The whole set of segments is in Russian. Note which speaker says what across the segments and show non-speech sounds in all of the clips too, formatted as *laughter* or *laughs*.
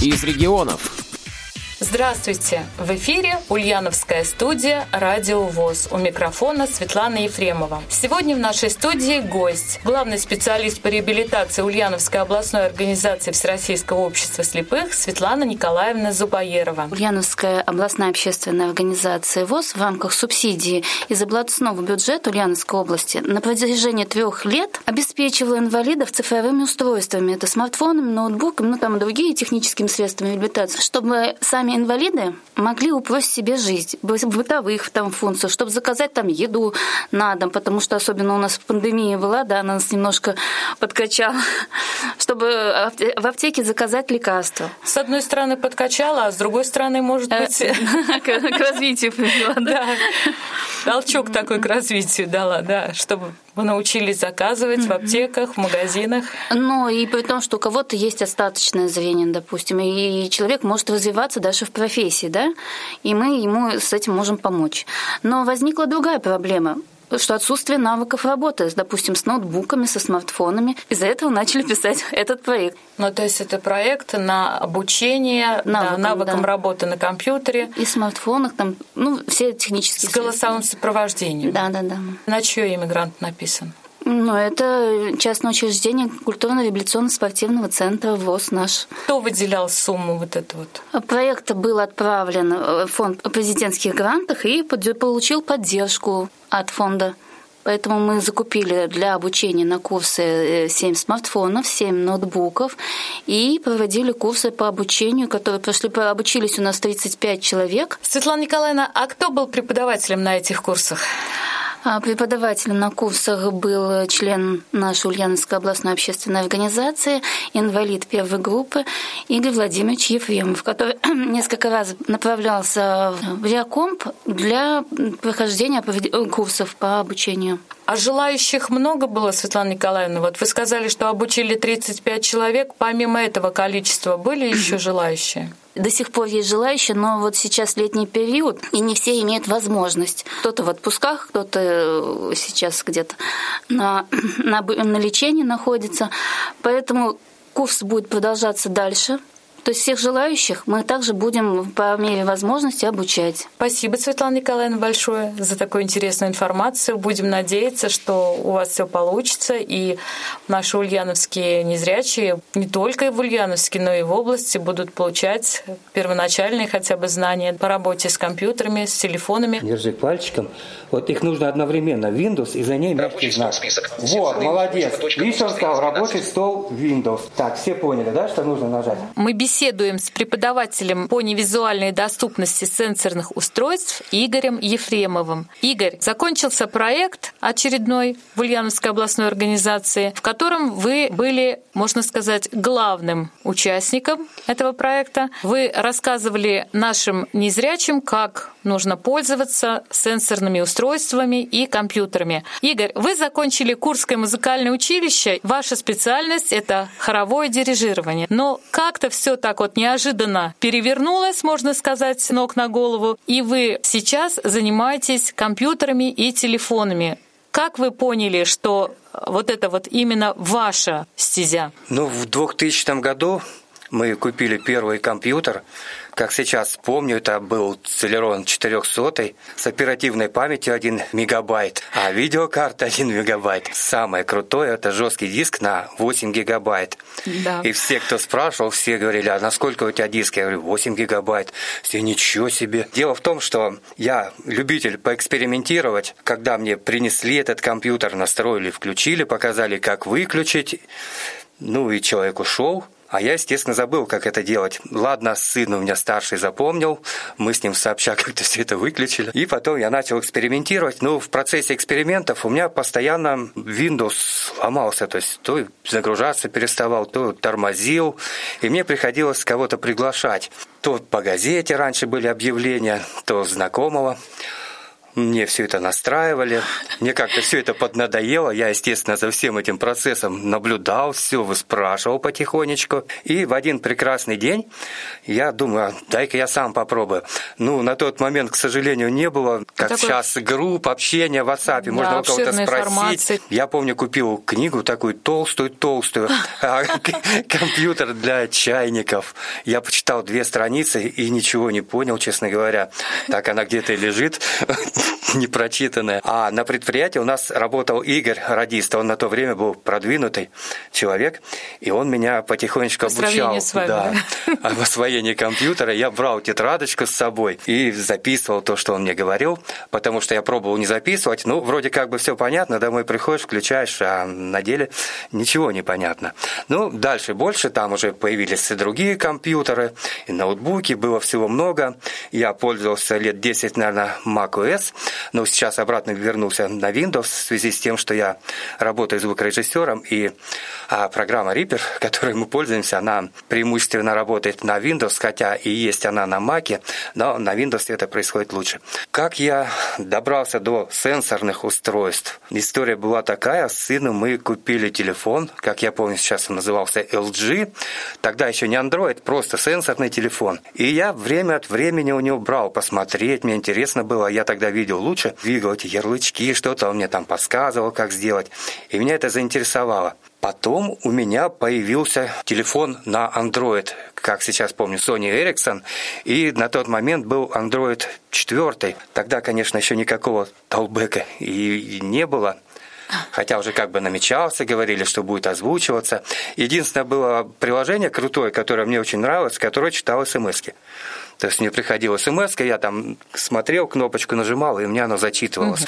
Speaker 1: из регионов.
Speaker 2: Здравствуйте! В эфире Ульяновская студия «Радио ВОЗ». У микрофона Светлана Ефремова. Сегодня в нашей студии гость, главный специалист по реабилитации Ульяновской областной организации Всероссийского общества слепых Светлана Николаевна Зубаерова.
Speaker 3: Ульяновская областная общественная организация ВОЗ в рамках субсидии из областного бюджета Ульяновской области на протяжении трех лет обеспечивала инвалидов цифровыми устройствами. Это смартфонами, ноутбуками, ну там и другие техническими средствами реабилитации, чтобы сами сами инвалиды могли упростить себе жизнь бытовых там функциях, чтобы заказать там еду на дом, потому что особенно у нас пандемия была, да, она нас немножко подкачала, *laughs* чтобы в аптеке заказать лекарства.
Speaker 2: С одной стороны подкачала, а с другой стороны, может э, быть... *laughs*
Speaker 3: К развитию привела, *laughs* да.
Speaker 2: Толчок такой к развитию дала, да, чтобы вы научились заказывать в аптеках, в магазинах.
Speaker 3: Ну, и при том, что у кого-то есть остаточное зрение, допустим, и человек может развиваться даже в профессии, да, и мы ему с этим можем помочь. Но возникла другая проблема что отсутствие навыков работы, допустим, с ноутбуками, со смартфонами. Из-за этого начали писать *laughs* этот проект.
Speaker 2: Ну, то есть это проект на обучение навыкам, да, навыкам да. работы на компьютере.
Speaker 3: И смартфонах, там, ну, все технические...
Speaker 2: С голосовым сопровождением.
Speaker 3: Да, да, да.
Speaker 2: На чье имя грант написан?
Speaker 3: Ну, это частное учреждение культурно-реабилитационно-спортивного центра ВОЗ наш.
Speaker 2: Кто выделял сумму вот эту вот?
Speaker 3: Проект был отправлен в фонд президентских грантах и получил поддержку от фонда. Поэтому мы закупили для обучения на курсы 7 э, смартфонов, 7 ноутбуков и проводили курсы по обучению, которые прошли, обучились у нас 35 человек.
Speaker 2: Светлана Николаевна, а кто был преподавателем на этих курсах?
Speaker 3: А преподавателем на курсах был член нашей Ульяновской областной общественной организации, инвалид первой группы Игорь Владимирович Ефремов, который *clears throat* несколько раз направлялся в Реакомп для прохождения курсов по обучению.
Speaker 2: А желающих много было, Светлана Николаевна? Вот вы сказали, что обучили 35 человек. Помимо этого количества были еще *clears throat* желающие?
Speaker 3: До сих пор есть желающие, но вот сейчас летний период, и не все имеют возможность. Кто-то в отпусках, кто-то э, сейчас где-то на, *clears throat* на, на лечении находится. Поэтому курс будет продолжаться дальше. То есть всех желающих мы также будем по мере возможности обучать.
Speaker 2: Спасибо, Светлана Николаевна, большое за такую интересную информацию. Будем надеяться, что у вас все получится, и наши ульяновские незрячие не только в Ульяновске, но и в области будут получать первоначальные хотя бы знания по работе с компьютерами, с телефонами.
Speaker 4: Держи пальчиком. Вот их нужно одновременно. Windows и за ней мягкий знак. Список. Вот, молодец. Видишь, он сказал, рабочий стол Windows. Так, все поняли, да, что нужно нажать?
Speaker 2: Мы беседуем беседуем с преподавателем по невизуальной доступности сенсорных устройств Игорем Ефремовым. Игорь, закончился проект очередной в Ульяновской областной организации, в котором вы были, можно сказать, главным участником этого проекта. Вы рассказывали нашим незрячим, как нужно пользоваться сенсорными устройствами и компьютерами. Игорь, вы закончили Курское музыкальное училище. Ваша специальность — это хоровое дирижирование. Но как-то все так вот неожиданно перевернулось, можно сказать, с ног на голову, и вы сейчас занимаетесь компьютерами и телефонами. Как вы поняли, что вот это вот именно ваша стезя?
Speaker 4: Ну, в 2000 году мы купили первый компьютер, как сейчас помню, это был Celeron 400 с оперативной памятью 1 мегабайт, а видеокарта *laughs* 1 мегабайт. Самое крутое – это жесткий диск на 8 гигабайт. Да. И все, кто спрашивал, все говорили, а насколько у тебя диск? Я говорю, 8 гигабайт. Все, ничего себе. Дело в том, что я любитель поэкспериментировать. Когда мне принесли этот компьютер, настроили, включили, показали, как выключить, ну и человек ушел, а я, естественно, забыл, как это делать. Ладно, сын у меня старший запомнил, мы с ним сообща *laughs* как-то все это выключили. И потом я начал экспериментировать. Ну, в процессе экспериментов у меня постоянно Windows ломался, то есть то загружаться переставал, то тормозил, и мне приходилось кого-то приглашать. То по газете раньше были объявления, то знакомого. Мне все это настраивали. Мне как-то все это поднадоело. Я, естественно, за всем этим процессом наблюдал, все выспрашивал потихонечку. И в один прекрасный день я думаю, дай-ка я сам попробую. Ну, на тот момент, к сожалению, не было, как Такой... сейчас, групп, общения в WhatsApp, да, можно было кого-то спросить. Информации. Я помню, купил книгу такую толстую-толстую, *laughs* а, компьютер для чайников. Я почитал две страницы и ничего не понял, честно говоря. Так она где-то лежит, *laughs* непрочитанная. А на предприятии у нас работал Игорь Радист. Он на то время был продвинутый человек, и он меня потихонечку обучал. С вами. Да, в *laughs* освоении компьютера. Я брал тетрадочку с собой и записывал то, что он мне говорил, потому что я пробовал не записывать. Ну, вроде как бы все понятно, домой приходишь, включаешь, а на деле ничего не понятно. Ну, дальше больше, там уже появились и другие компьютеры, и ноутбуки, было всего много. Я пользовался лет 10, наверное, macOS, но сейчас обратно вернулся на Windows в связи с тем, что я работаю звукорежиссером, и а, программа Reaper, *laughs* которой мы пользуемся, она преимущественно работает на Windows, хотя и есть она на Mac, но на Windows это происходит лучше. Как я добрался до сенсорных устройств? История была такая, с сыном мы купили телефон, как я помню, сейчас он назывался LG, тогда еще не Android, просто сенсорный телефон. И я время от времени у него брал посмотреть, мне интересно было, я тогда видел лучше, двигал эти ярлычки, что-то он мне там подсказывал, как сделать. И меня это заинтересовало. Потом у меня появился телефон на Android, как сейчас помню, Sony Ericsson, и на тот момент был Android 4. Тогда, конечно, еще никакого толбека и не было. Хотя уже как бы намечался, говорили, что будет озвучиваться. Единственное было приложение крутое, которое мне очень нравилось, которое читало смс -ки. То есть мне приходила смс, я там смотрел, кнопочку нажимал, и у меня оно зачитывалось.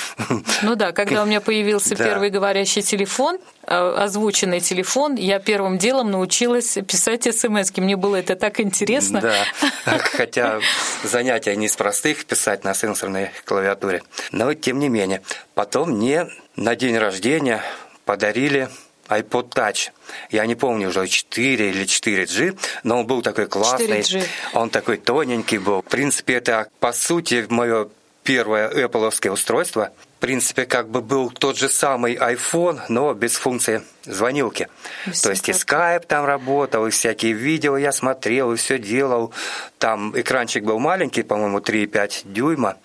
Speaker 2: Ну да, когда у меня появился *laughs* первый говорящий телефон, э, озвученный телефон, я первым делом научилась писать смс. Мне было это так интересно.
Speaker 4: Да, *laughs* хотя занятия не из простых писать на сенсорной клавиатуре. Но тем не менее. Потом мне на день рождения подарили iPod Touch. Я не помню уже 4 или 4G, но он был такой классный. 4G. Он такой тоненький был. В принципе, это по сути мое первое Apple устройство. В принципе, как бы был тот же самый iPhone, но без функции звонилки. Без То есть и Skype там работал, и всякие видео я смотрел, и все делал. Там экранчик был маленький, по-моему, 3,5 дюйма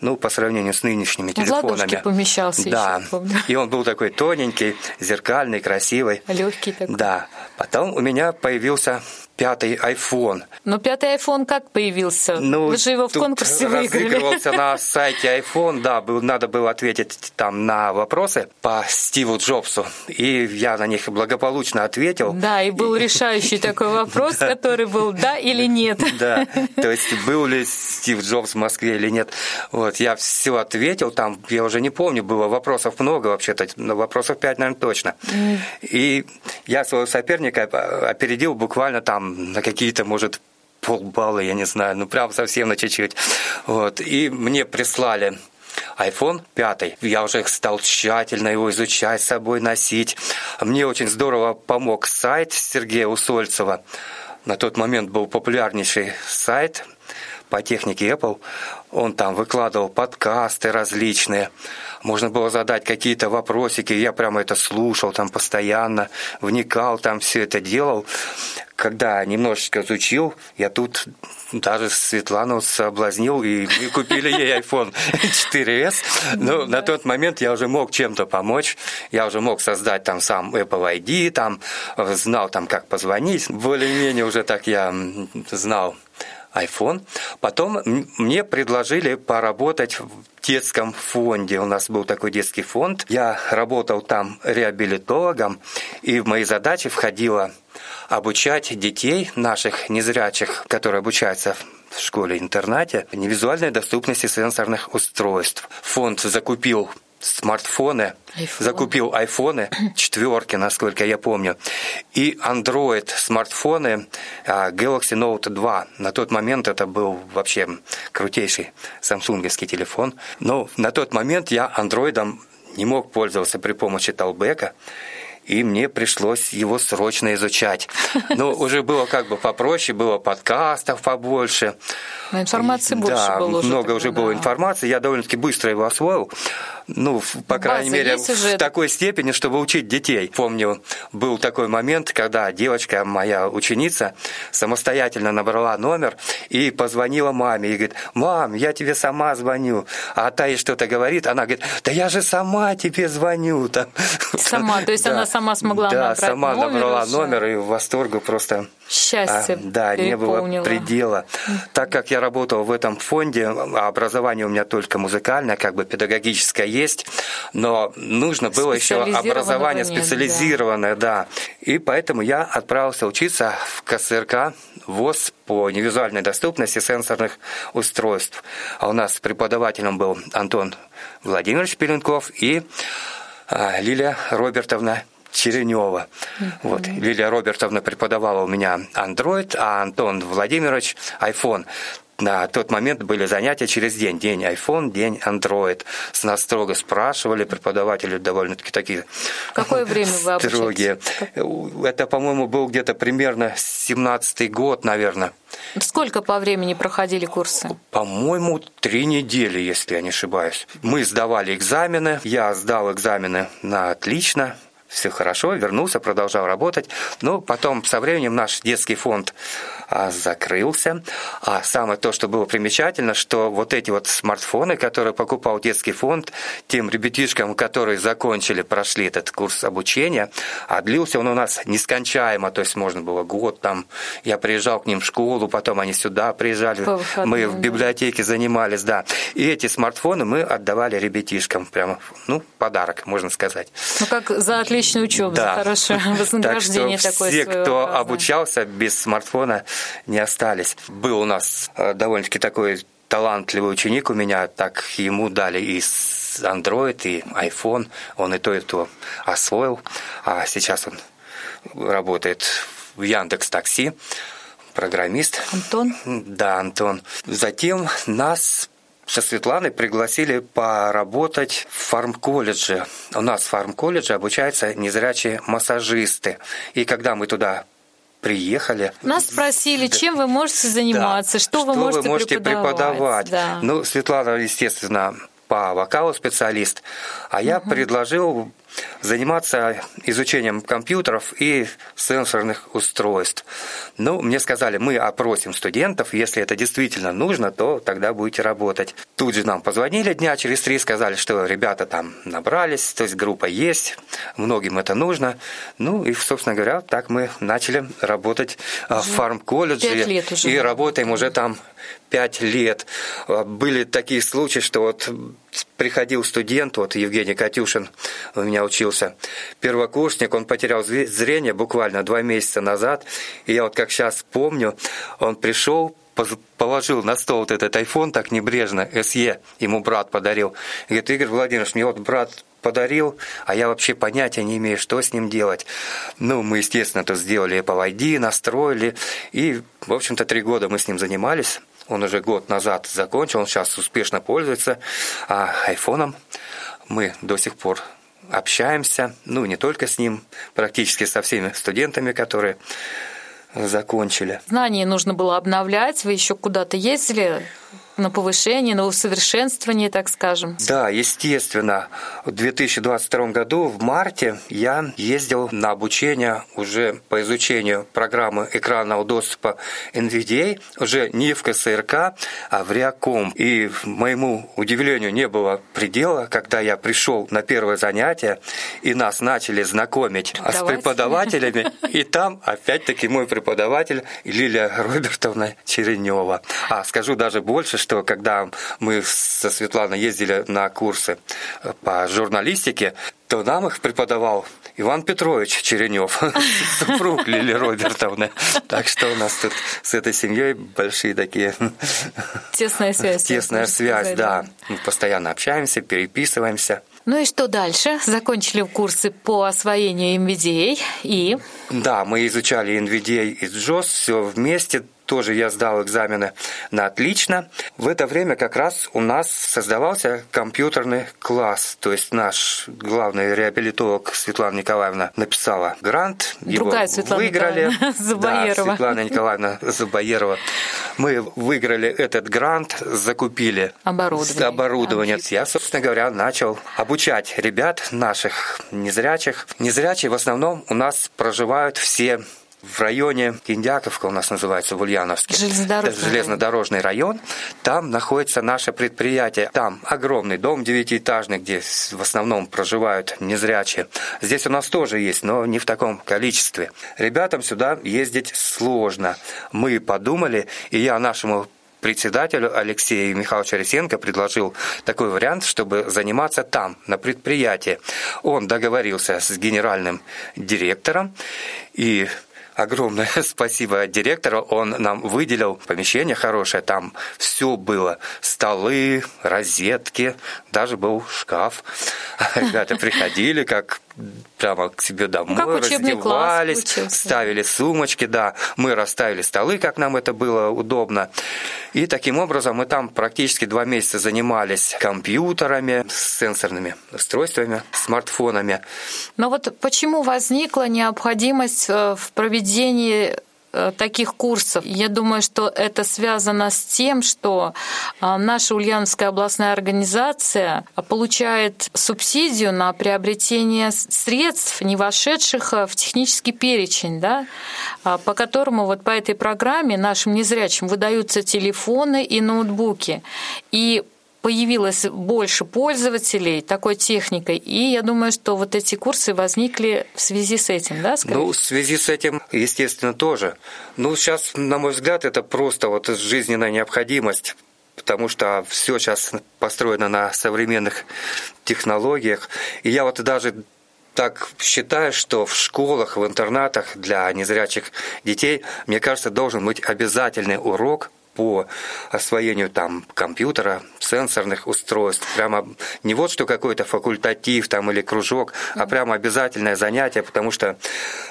Speaker 4: ну, по сравнению с нынешними телефонами.
Speaker 2: В помещался
Speaker 4: Да, еще, и он был такой тоненький, зеркальный, красивый.
Speaker 2: Легкий такой.
Speaker 4: Да. Потом у меня появился пятый iPhone.
Speaker 2: Но пятый iPhone как появился? Ну, Вы же его в конкурсе выиграли.
Speaker 4: разыгрывался на сайте iPhone, да, был, надо было ответить там на вопросы по Стиву Джобсу, и я на них благополучно ответил.
Speaker 2: Да, и был решающий такой вопрос, *laughs* который был «да» или «нет». *laughs*
Speaker 4: Да, то есть был ли Стив Джобс в Москве или нет. Вот, я все ответил, там, я уже не помню, было вопросов много вообще-то, но вопросов пять, наверное, точно. И я своего соперника опередил буквально там на какие-то, может, полбалла, я не знаю, ну прям совсем на чуть-чуть. Вот. И мне прислали iPhone 5. Я уже стал тщательно его изучать, с собой носить. Мне очень здорово помог сайт Сергея Усольцева. На тот момент был популярнейший сайт по технике Apple. Он там выкладывал подкасты различные. Можно было задать какие-то вопросики. Я прямо это слушал там постоянно, вникал там, все это делал. Когда немножечко изучил, я тут даже Светлану соблазнил, и мы купили ей iPhone 4s. Но на тот момент я уже мог чем-то помочь. Я уже мог создать там сам Apple ID, там знал там, как позвонить. Более-менее уже так я знал iPhone. Потом мне предложили поработать в детском фонде. У нас был такой детский фонд. Я работал там реабилитологом, и в мои задачи входило обучать детей наших незрячих, которые обучаются в школе-интернате, невизуальной доступности сенсорных устройств. Фонд закупил смартфоны, iPhone. закупил айфоны, *clears throat* четверки, насколько я помню, и Android смартфоны а, Galaxy Note 2. На тот момент это был вообще крутейший самсунговский телефон. Но на тот момент я андроидом не мог пользоваться при помощи Талбека. И мне пришлось его срочно изучать. Но *laughs* уже было как бы попроще, было подкастов побольше.
Speaker 2: Но информации больше
Speaker 4: да,
Speaker 2: было уже.
Speaker 4: много
Speaker 2: тогда,
Speaker 4: уже было
Speaker 2: да.
Speaker 4: информации, я довольно-таки быстро его освоил. Ну, в- по крайней мере,
Speaker 2: есть уже.
Speaker 4: в такой степени, чтобы учить детей. Помню, был такой момент, когда девочка, моя ученица, самостоятельно набрала номер и позвонила маме и говорит, мам, я тебе сама звоню. А та ей что-то говорит, она говорит, да я же сама тебе звоню. Там.
Speaker 2: Сама, то есть *laughs*
Speaker 4: Да.
Speaker 2: она сама смогла
Speaker 4: Да,
Speaker 2: набрать
Speaker 4: сама
Speaker 2: номер
Speaker 4: набрала
Speaker 2: уже.
Speaker 4: номер и в восторгу просто
Speaker 2: Счастье
Speaker 4: а, да, не было предела. Так как я работал в этом фонде, а образование у меня только музыкальное, как бы педагогическое есть, но нужно было еще образование
Speaker 2: нет,
Speaker 4: специализированное, да. И поэтому я отправился учиться в КСРК ВОЗ по невизуальной доступности сенсорных устройств. А у нас преподавателем был Антон Владимирович Пеленков и а, Лилия Робертовна Черенева. Вот. Лилия Робертовна преподавала у меня Android, а Антон Владимирович iPhone. На тот момент были занятия через день. День iPhone, день Android. С нас строго спрашивали, преподаватели довольно-таки такие
Speaker 2: Какое *laughs* время вы
Speaker 4: строгие. Это, по-моему, был где-то примерно 17-й год, наверное.
Speaker 2: Сколько по времени проходили курсы?
Speaker 4: По-моему, три недели, если я не ошибаюсь. Мы сдавали экзамены, я сдал экзамены на отлично, все хорошо, вернулся, продолжал работать. Но потом со временем наш детский фонд закрылся. А самое то, что было примечательно, что вот эти вот смартфоны, которые покупал детский фонд, тем ребятишкам, которые закончили, прошли этот курс обучения, а длился он у нас нескончаемо, то есть можно было год там, я приезжал к ним в школу, потом они сюда приезжали,
Speaker 2: выходным,
Speaker 4: мы в
Speaker 2: да.
Speaker 4: библиотеке занимались, да. И эти смартфоны мы отдавали ребятишкам, прямо, ну, подарок, можно сказать.
Speaker 2: Ну, как за отличную учебу, за хорошее вознаграждение
Speaker 4: так что
Speaker 2: такое
Speaker 4: все, кто
Speaker 2: своеобразное.
Speaker 4: обучался без смартфона, не остались. Был у нас э, довольно-таки такой талантливый ученик у меня, так ему дали и Android, и iPhone, он и то, и то освоил, а сейчас он работает в Яндекс Такси, программист.
Speaker 2: Антон?
Speaker 4: Да, Антон. Затем нас со Светланой пригласили поработать в фармколледже. У нас в фармколледже обучаются незрячие массажисты. И когда мы туда приехали...
Speaker 2: Нас спросили, чем вы можете заниматься,
Speaker 4: Да,
Speaker 2: что, вы можете,
Speaker 4: преподавать.
Speaker 2: Да.
Speaker 4: Ну, Светлана, естественно, по вокалу специалист, а я предложил заниматься изучением компьютеров и сенсорных устройств. Ну, мне сказали, мы опросим студентов, если это действительно нужно, то тогда будете работать. Тут же нам позвонили дня через три, сказали, что ребята там набрались, то есть группа есть, многим это нужно. Ну и, собственно говоря, так мы начали работать а, в фармколледже
Speaker 2: уже.
Speaker 4: и работаем уже там пять лет. А, Были такие случаи, что вот приходил студент, вот Евгений Катюшин у меня учился, первокурсник, он потерял зре- зрение буквально два месяца назад, и я вот как сейчас помню, он пришел, положил на стол вот этот iPhone так небрежно, SE, ему брат подарил. И говорит, Игорь Владимирович, мне вот брат подарил, а я вообще понятия не имею, что с ним делать. Ну, мы, естественно, это сделали Apple ID, настроили, и, в общем-то, три года мы с ним занимались. Он уже год назад закончил, он сейчас успешно пользуется а, айфоном. Мы до сих пор общаемся, ну, не только с ним, практически со всеми студентами, которые закончили.
Speaker 2: Знания нужно было обновлять, вы еще куда-то ездили на повышение, на усовершенствование, так скажем.
Speaker 4: Да, естественно. В 2022 году в марте я ездил на обучение уже по изучению программы экранного доступа NVDA, уже не в КСРК, а в Реаком. И моему удивлению не было предела, когда я пришел на первое занятие, и нас начали знакомить с
Speaker 2: Преподаватели.
Speaker 4: преподавателями, и там опять-таки мой преподаватель Лилия Робертовна Черенева. А скажу даже больше, что когда мы со Светланой ездили на курсы по журналистике, то нам их преподавал Иван Петрович Черенев, *laughs* супруг Лили Робертовны. Так что у нас тут с этой семьей большие такие *laughs*
Speaker 2: Тесная связь.
Speaker 4: тесная связь, да. Мы постоянно общаемся, переписываемся.
Speaker 2: Ну и что дальше? Закончили курсы по освоению MVDA и
Speaker 4: Да, мы изучали NVDA и JOS, все вместе. Тоже я сдал экзамены на отлично. В это время как раз у нас создавался компьютерный класс. То есть наш главный реабилитолог Светлана Николаевна написала грант.
Speaker 2: Другая
Speaker 4: его
Speaker 2: Светлана
Speaker 4: выиграли.
Speaker 2: Николаевна *laughs* Забаерова.
Speaker 4: Да, Светлана Николаевна Забаерова. Мы выиграли этот грант, закупили
Speaker 2: Оборудование.
Speaker 4: оборудование. Я, собственно говоря, начал обучать ребят наших незрячих. Незрячие в основном у нас проживают все в районе Киндяковка у нас называется в Ульяновске.
Speaker 2: Железнодорожный
Speaker 4: Это железнодорожный район. Там находится наше предприятие. Там огромный дом девятиэтажный, где в основном проживают незрячие. Здесь у нас тоже есть, но не в таком количестве. Ребятам сюда ездить сложно. Мы подумали, и я нашему председателю Алексею Михайловичу Ресенко предложил такой вариант, чтобы заниматься там, на предприятии. Он договорился с генеральным директором, и огромное *laughs* спасибо директору. Он нам выделил помещение хорошее. Там все было. Столы, розетки, даже был шкаф. *laughs* Ребята приходили, как прямо к себе домой,
Speaker 2: Ну, как класс
Speaker 4: раздевались,
Speaker 2: получился.
Speaker 4: ставили сумочки, да. Мы расставили столы, как нам это было удобно. И таким образом мы там практически два месяца занимались компьютерами, сенсорными устройствами, смартфонами.
Speaker 2: Но вот почему возникла необходимость э, в проведении таких курсов. Я думаю, что это связано с тем, что э, наша Ульяновская областная организация получает субсидию на приобретение средств, не вошедших э, в технический перечень, да, по которому вот по этой программе нашим незрячим выдаются телефоны и ноутбуки. И появилось больше пользователей такой техникой, и я думаю, что вот эти курсы возникли в связи с этим, да, скорее?
Speaker 4: Ну, в связи с этим, естественно, тоже. Ну, сейчас, на мой взгляд, это просто вот жизненная необходимость, потому что все сейчас построено на современных технологиях. И я вот даже так считаю, что в школах, в интернатах для незрячих детей, мне кажется, должен быть обязательный урок по освоению там компьютера, сенсорных устройств. Прямо не вот что какой-то факультатив там или кружок, а прямо обязательное занятие, потому что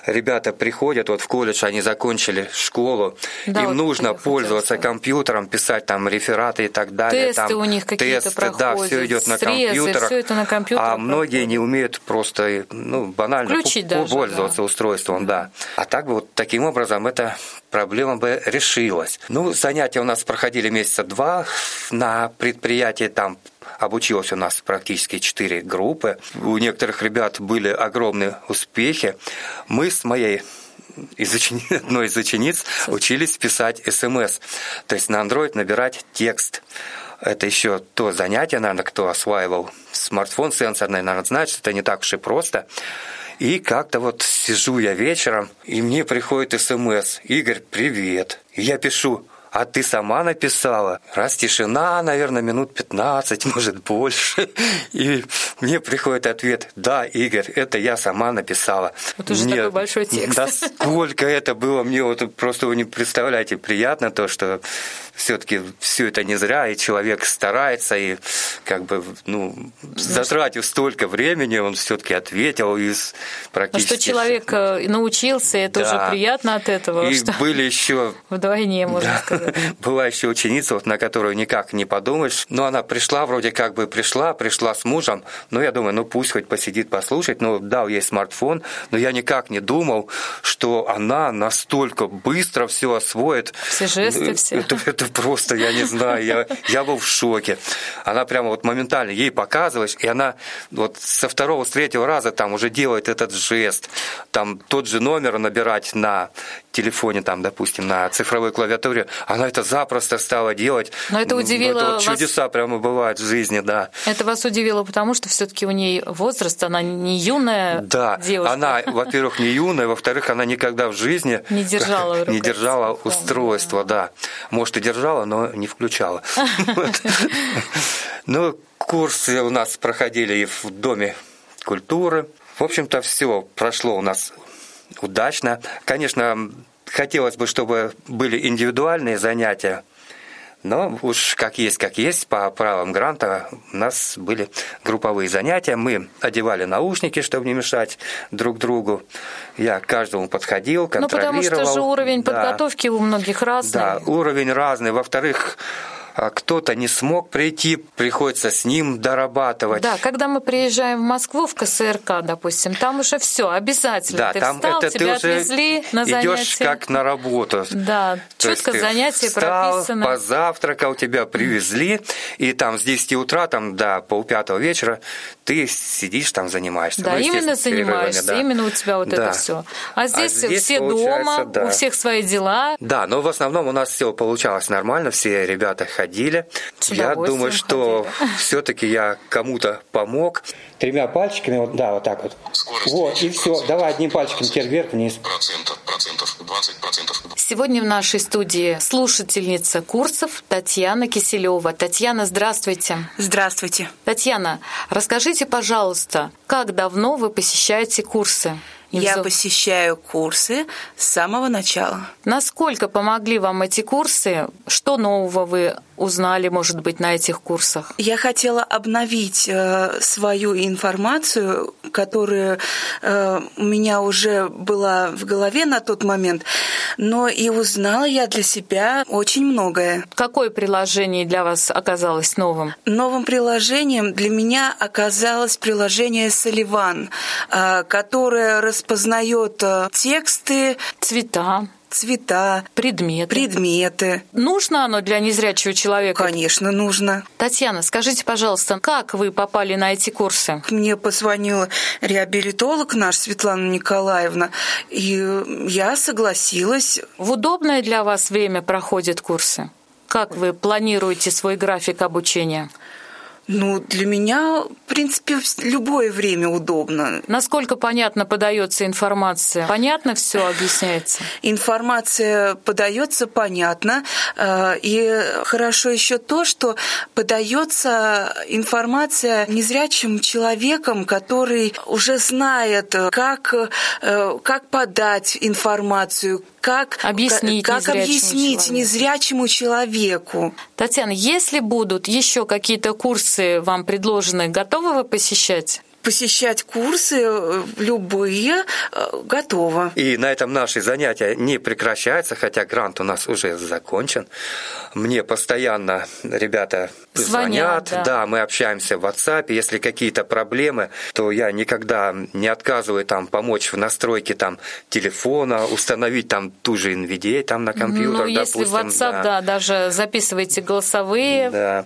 Speaker 4: ребята приходят вот в колледж, они закончили школу,
Speaker 2: Да,
Speaker 4: им
Speaker 2: вот
Speaker 4: нужно пользоваться компьютером, писать там рефераты и так далее.
Speaker 2: Тесты
Speaker 4: там,
Speaker 2: у них какие-то
Speaker 4: тесты, Да,
Speaker 2: проходят,
Speaker 4: все идет на компьютерах.
Speaker 2: всё это на компьютерах
Speaker 4: А многие не умеют просто ну, банально
Speaker 2: Включить даже,
Speaker 4: пользоваться
Speaker 2: да.
Speaker 4: устройством, да. А так вот таким образом эта проблема бы решилась. Ну, занятия у нас проходили месяца два на предприятии, там обучилось у нас практически четыре группы. У некоторых ребят были огромные успехи. Мы с моей из учени- *laughs* одной из учениц учились писать СМС, то есть на Android набирать текст. Это еще то занятие, наверное, кто осваивал смартфон сенсорный, наверное, знает, что это не так уж и просто. И как-то вот сижу я вечером, и мне приходит СМС. Игорь, привет. И я пишу, а ты сама написала? Раз тишина, наверное, минут 15, *laughs* может, больше. И мне приходит ответ, да, Игорь, это я сама написала.
Speaker 2: Вот уже
Speaker 4: Мне-
Speaker 2: такой большой текст.
Speaker 4: Да сколько это было, мне вот просто вы не представляете, приятно то, что все-таки все это не зря, и человек старается, и как бы, ну, затратив столько времени, он все-таки ответил и с-
Speaker 2: А
Speaker 4: практически...
Speaker 2: что человек э, научился, это
Speaker 4: Да.
Speaker 2: уже приятно от этого,
Speaker 4: И
Speaker 2: что
Speaker 4: были еще *laughs*
Speaker 2: вдвойне, можно
Speaker 4: да.
Speaker 2: сказать. *laughs*
Speaker 4: Была еще ученица, вот, на которую никак не подумаешь. Но она пришла, вроде как бы пришла, пришла с мужем. Ну, я думаю, ну пусть хоть посидит, послушать. Ну, дал ей смартфон. Но я никак не думал, что она настолько быстро все освоит.
Speaker 2: Все жесты,
Speaker 4: Э,
Speaker 2: все.
Speaker 4: Это, это просто, я не знаю, я, я был в шоке. Она прямо вот моментально ей показываешь, и она вот со второго, с третьего раза там уже делает этот жест. Там тот же номер набирать на телефоне, там, допустим, на цифровой клавиатуре, она это запросто стала делать.
Speaker 2: Но это удивило
Speaker 4: это вот
Speaker 2: вас-
Speaker 4: чудеса прямо бывают в жизни, да.
Speaker 2: Это вас удивило, потому что все-таки у нее возраст, она не юная
Speaker 4: Да,
Speaker 2: девушка.
Speaker 4: она, во-первых, не юная, во-вторых, она никогда в жизни *laughs*
Speaker 2: Не держала
Speaker 4: не держала устройство, да. Может и держала, но не включала. *laughs* Ну, курсы у нас проходили и в Доме культуры. В общем-то, все прошло у нас удачно. Конечно, хотелось бы, чтобы были индивидуальные занятия, Но уж как есть, как есть, по правилам гранта у нас были групповые занятия. Мы одевали наушники, чтобы не мешать друг другу. Я к каждому подходил, контролировал.
Speaker 2: Ну, потому что же уровень да. подготовки у многих разный.
Speaker 4: Да, уровень разный. Во-вторых, кто-то не смог прийти, приходится с ним дорабатывать.
Speaker 2: Да, когда мы приезжаем в Москву, в КСРК, допустим, там уже все обязательно. Да, ты там встал, это тебя ты отвезли на.
Speaker 4: Идешь как на работу.
Speaker 2: Да, То четко занятия встал, прописаны.
Speaker 4: позавтракал, тебя привезли, и там с 10 утра там, до полпятого вечера ты сидишь там, занимаешься.
Speaker 2: Да, ну, именно занимаешься, да. именно у тебя вот да. это все. А здесь, а здесь все дома, да. у всех свои дела.
Speaker 4: Да, но в основном у нас все получалось нормально, все ребята ходили ходили. Я думаю, что все-таки я кому-то помог. Тремя пальчиками, вот, да, вот так вот. Скорость вот, и все. Давай одним пальчиком теперь вверх-вниз. Процентов,
Speaker 2: процентов, 20 процентов. Сегодня в нашей студии слушательница курсов Татьяна Киселева. Татьяна, здравствуйте.
Speaker 1: Здравствуйте.
Speaker 2: Татьяна, расскажите, пожалуйста, как давно вы посещаете курсы?
Speaker 1: Я посещаю курсы с самого начала.
Speaker 2: Насколько помогли вам эти курсы? Что нового вы узнали, может быть, на этих курсах?
Speaker 1: Я хотела обновить э, свою информацию, которая э, у меня уже была в голове на тот момент, но и узнала я для себя очень многое.
Speaker 2: Какое приложение для вас оказалось новым?
Speaker 1: Новым приложением для меня оказалось приложение Соливан, э, которое распознает тексты,
Speaker 2: цвета,
Speaker 1: цвета,
Speaker 2: предметы.
Speaker 1: предметы.
Speaker 2: Нужно оно для незрячего человека?
Speaker 1: Конечно, нужно.
Speaker 2: Татьяна, скажите, пожалуйста, как вы попали на эти курсы?
Speaker 1: Мне позвонила реабилитолог наш, Светлана Николаевна, и я согласилась.
Speaker 2: В удобное для вас время проходят курсы? Как вы планируете свой график обучения?
Speaker 1: Ну, для меня, в принципе, любое время удобно.
Speaker 2: Насколько понятно подается информация? Понятно все объясняется?
Speaker 1: Информация подается понятно. Э, и хорошо еще то, что подается информация незрячим человеком, который уже знает, как, э, как подать информацию, как
Speaker 2: объяснить,
Speaker 1: как
Speaker 2: незрячему,
Speaker 1: объяснить
Speaker 2: человеку.
Speaker 1: незрячему человеку.
Speaker 2: Татьяна, если будут еще какие-то курсы вам предложены, готовы вы посещать?
Speaker 1: Посещать курсы э, любые э, готово.
Speaker 4: И на этом наши занятия не прекращаются, хотя грант у нас уже закончен. Мне постоянно ребята звонят, звонят да. да, мы общаемся в WhatsApp. Если какие-то проблемы, то я никогда не отказываю там помочь в настройке там телефона, установить там ту же NVDA там на компьютер,
Speaker 2: ну, если
Speaker 4: допустим.
Speaker 2: WhatsApp, да. да, даже записывайте голосовые.
Speaker 4: Да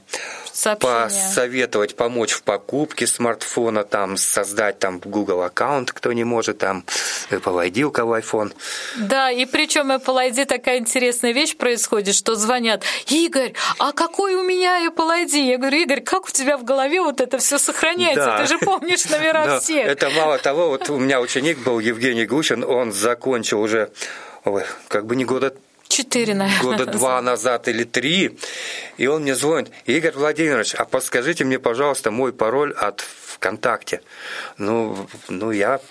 Speaker 4: сообщения. посоветовать помочь в покупке смартфона, там создать там Google аккаунт, кто не может, там Apple ID, у кого iPhone.
Speaker 2: Да, и причем Apple ID такая интересная вещь происходит, что звонят, Игорь, а какой у меня Apple ID? Я говорю, Игорь, как у тебя в голове вот это все сохраняется? Да. Ты же помнишь номера *laughs* всех.
Speaker 4: Это мало того, вот у меня ученик был Евгений Гущин, он закончил уже ой, как бы не года
Speaker 2: Четыре, наверное.
Speaker 4: Года два назад или три. И он мне звонит, Игорь Владимирович, а подскажите мне, пожалуйста, мой пароль от ВКонтакте. Ну, ну я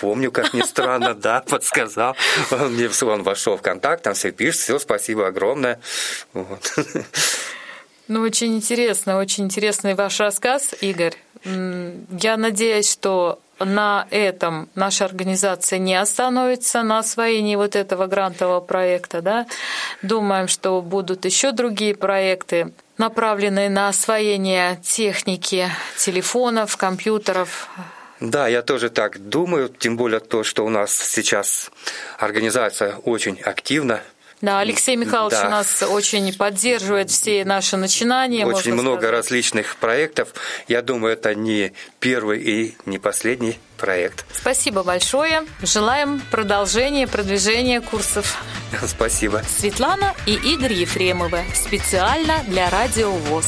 Speaker 4: помню, как ни странно, да, подсказал. Он мне он вошел в контакт, там все пишет, все, спасибо огромное. Вот.
Speaker 2: Ну, очень интересно, очень интересный ваш рассказ, Игорь. Я надеюсь, что на этом наша организация не остановится на освоении вот этого грантового проекта. Да? Думаем, что будут еще другие проекты, направленные на освоение техники телефонов, компьютеров,
Speaker 4: да, я тоже так думаю, тем более то, что у нас сейчас организация очень активна
Speaker 2: да, Алексей Михайлович да. у нас очень поддерживает все наши начинания.
Speaker 4: Очень много сказать. различных проектов. Я думаю, это не первый и не последний проект.
Speaker 2: Спасибо большое. Желаем продолжения, продвижения курсов.
Speaker 4: Спасибо.
Speaker 2: Светлана и Игорь Ефремовы. Специально для Радио ВОЗ.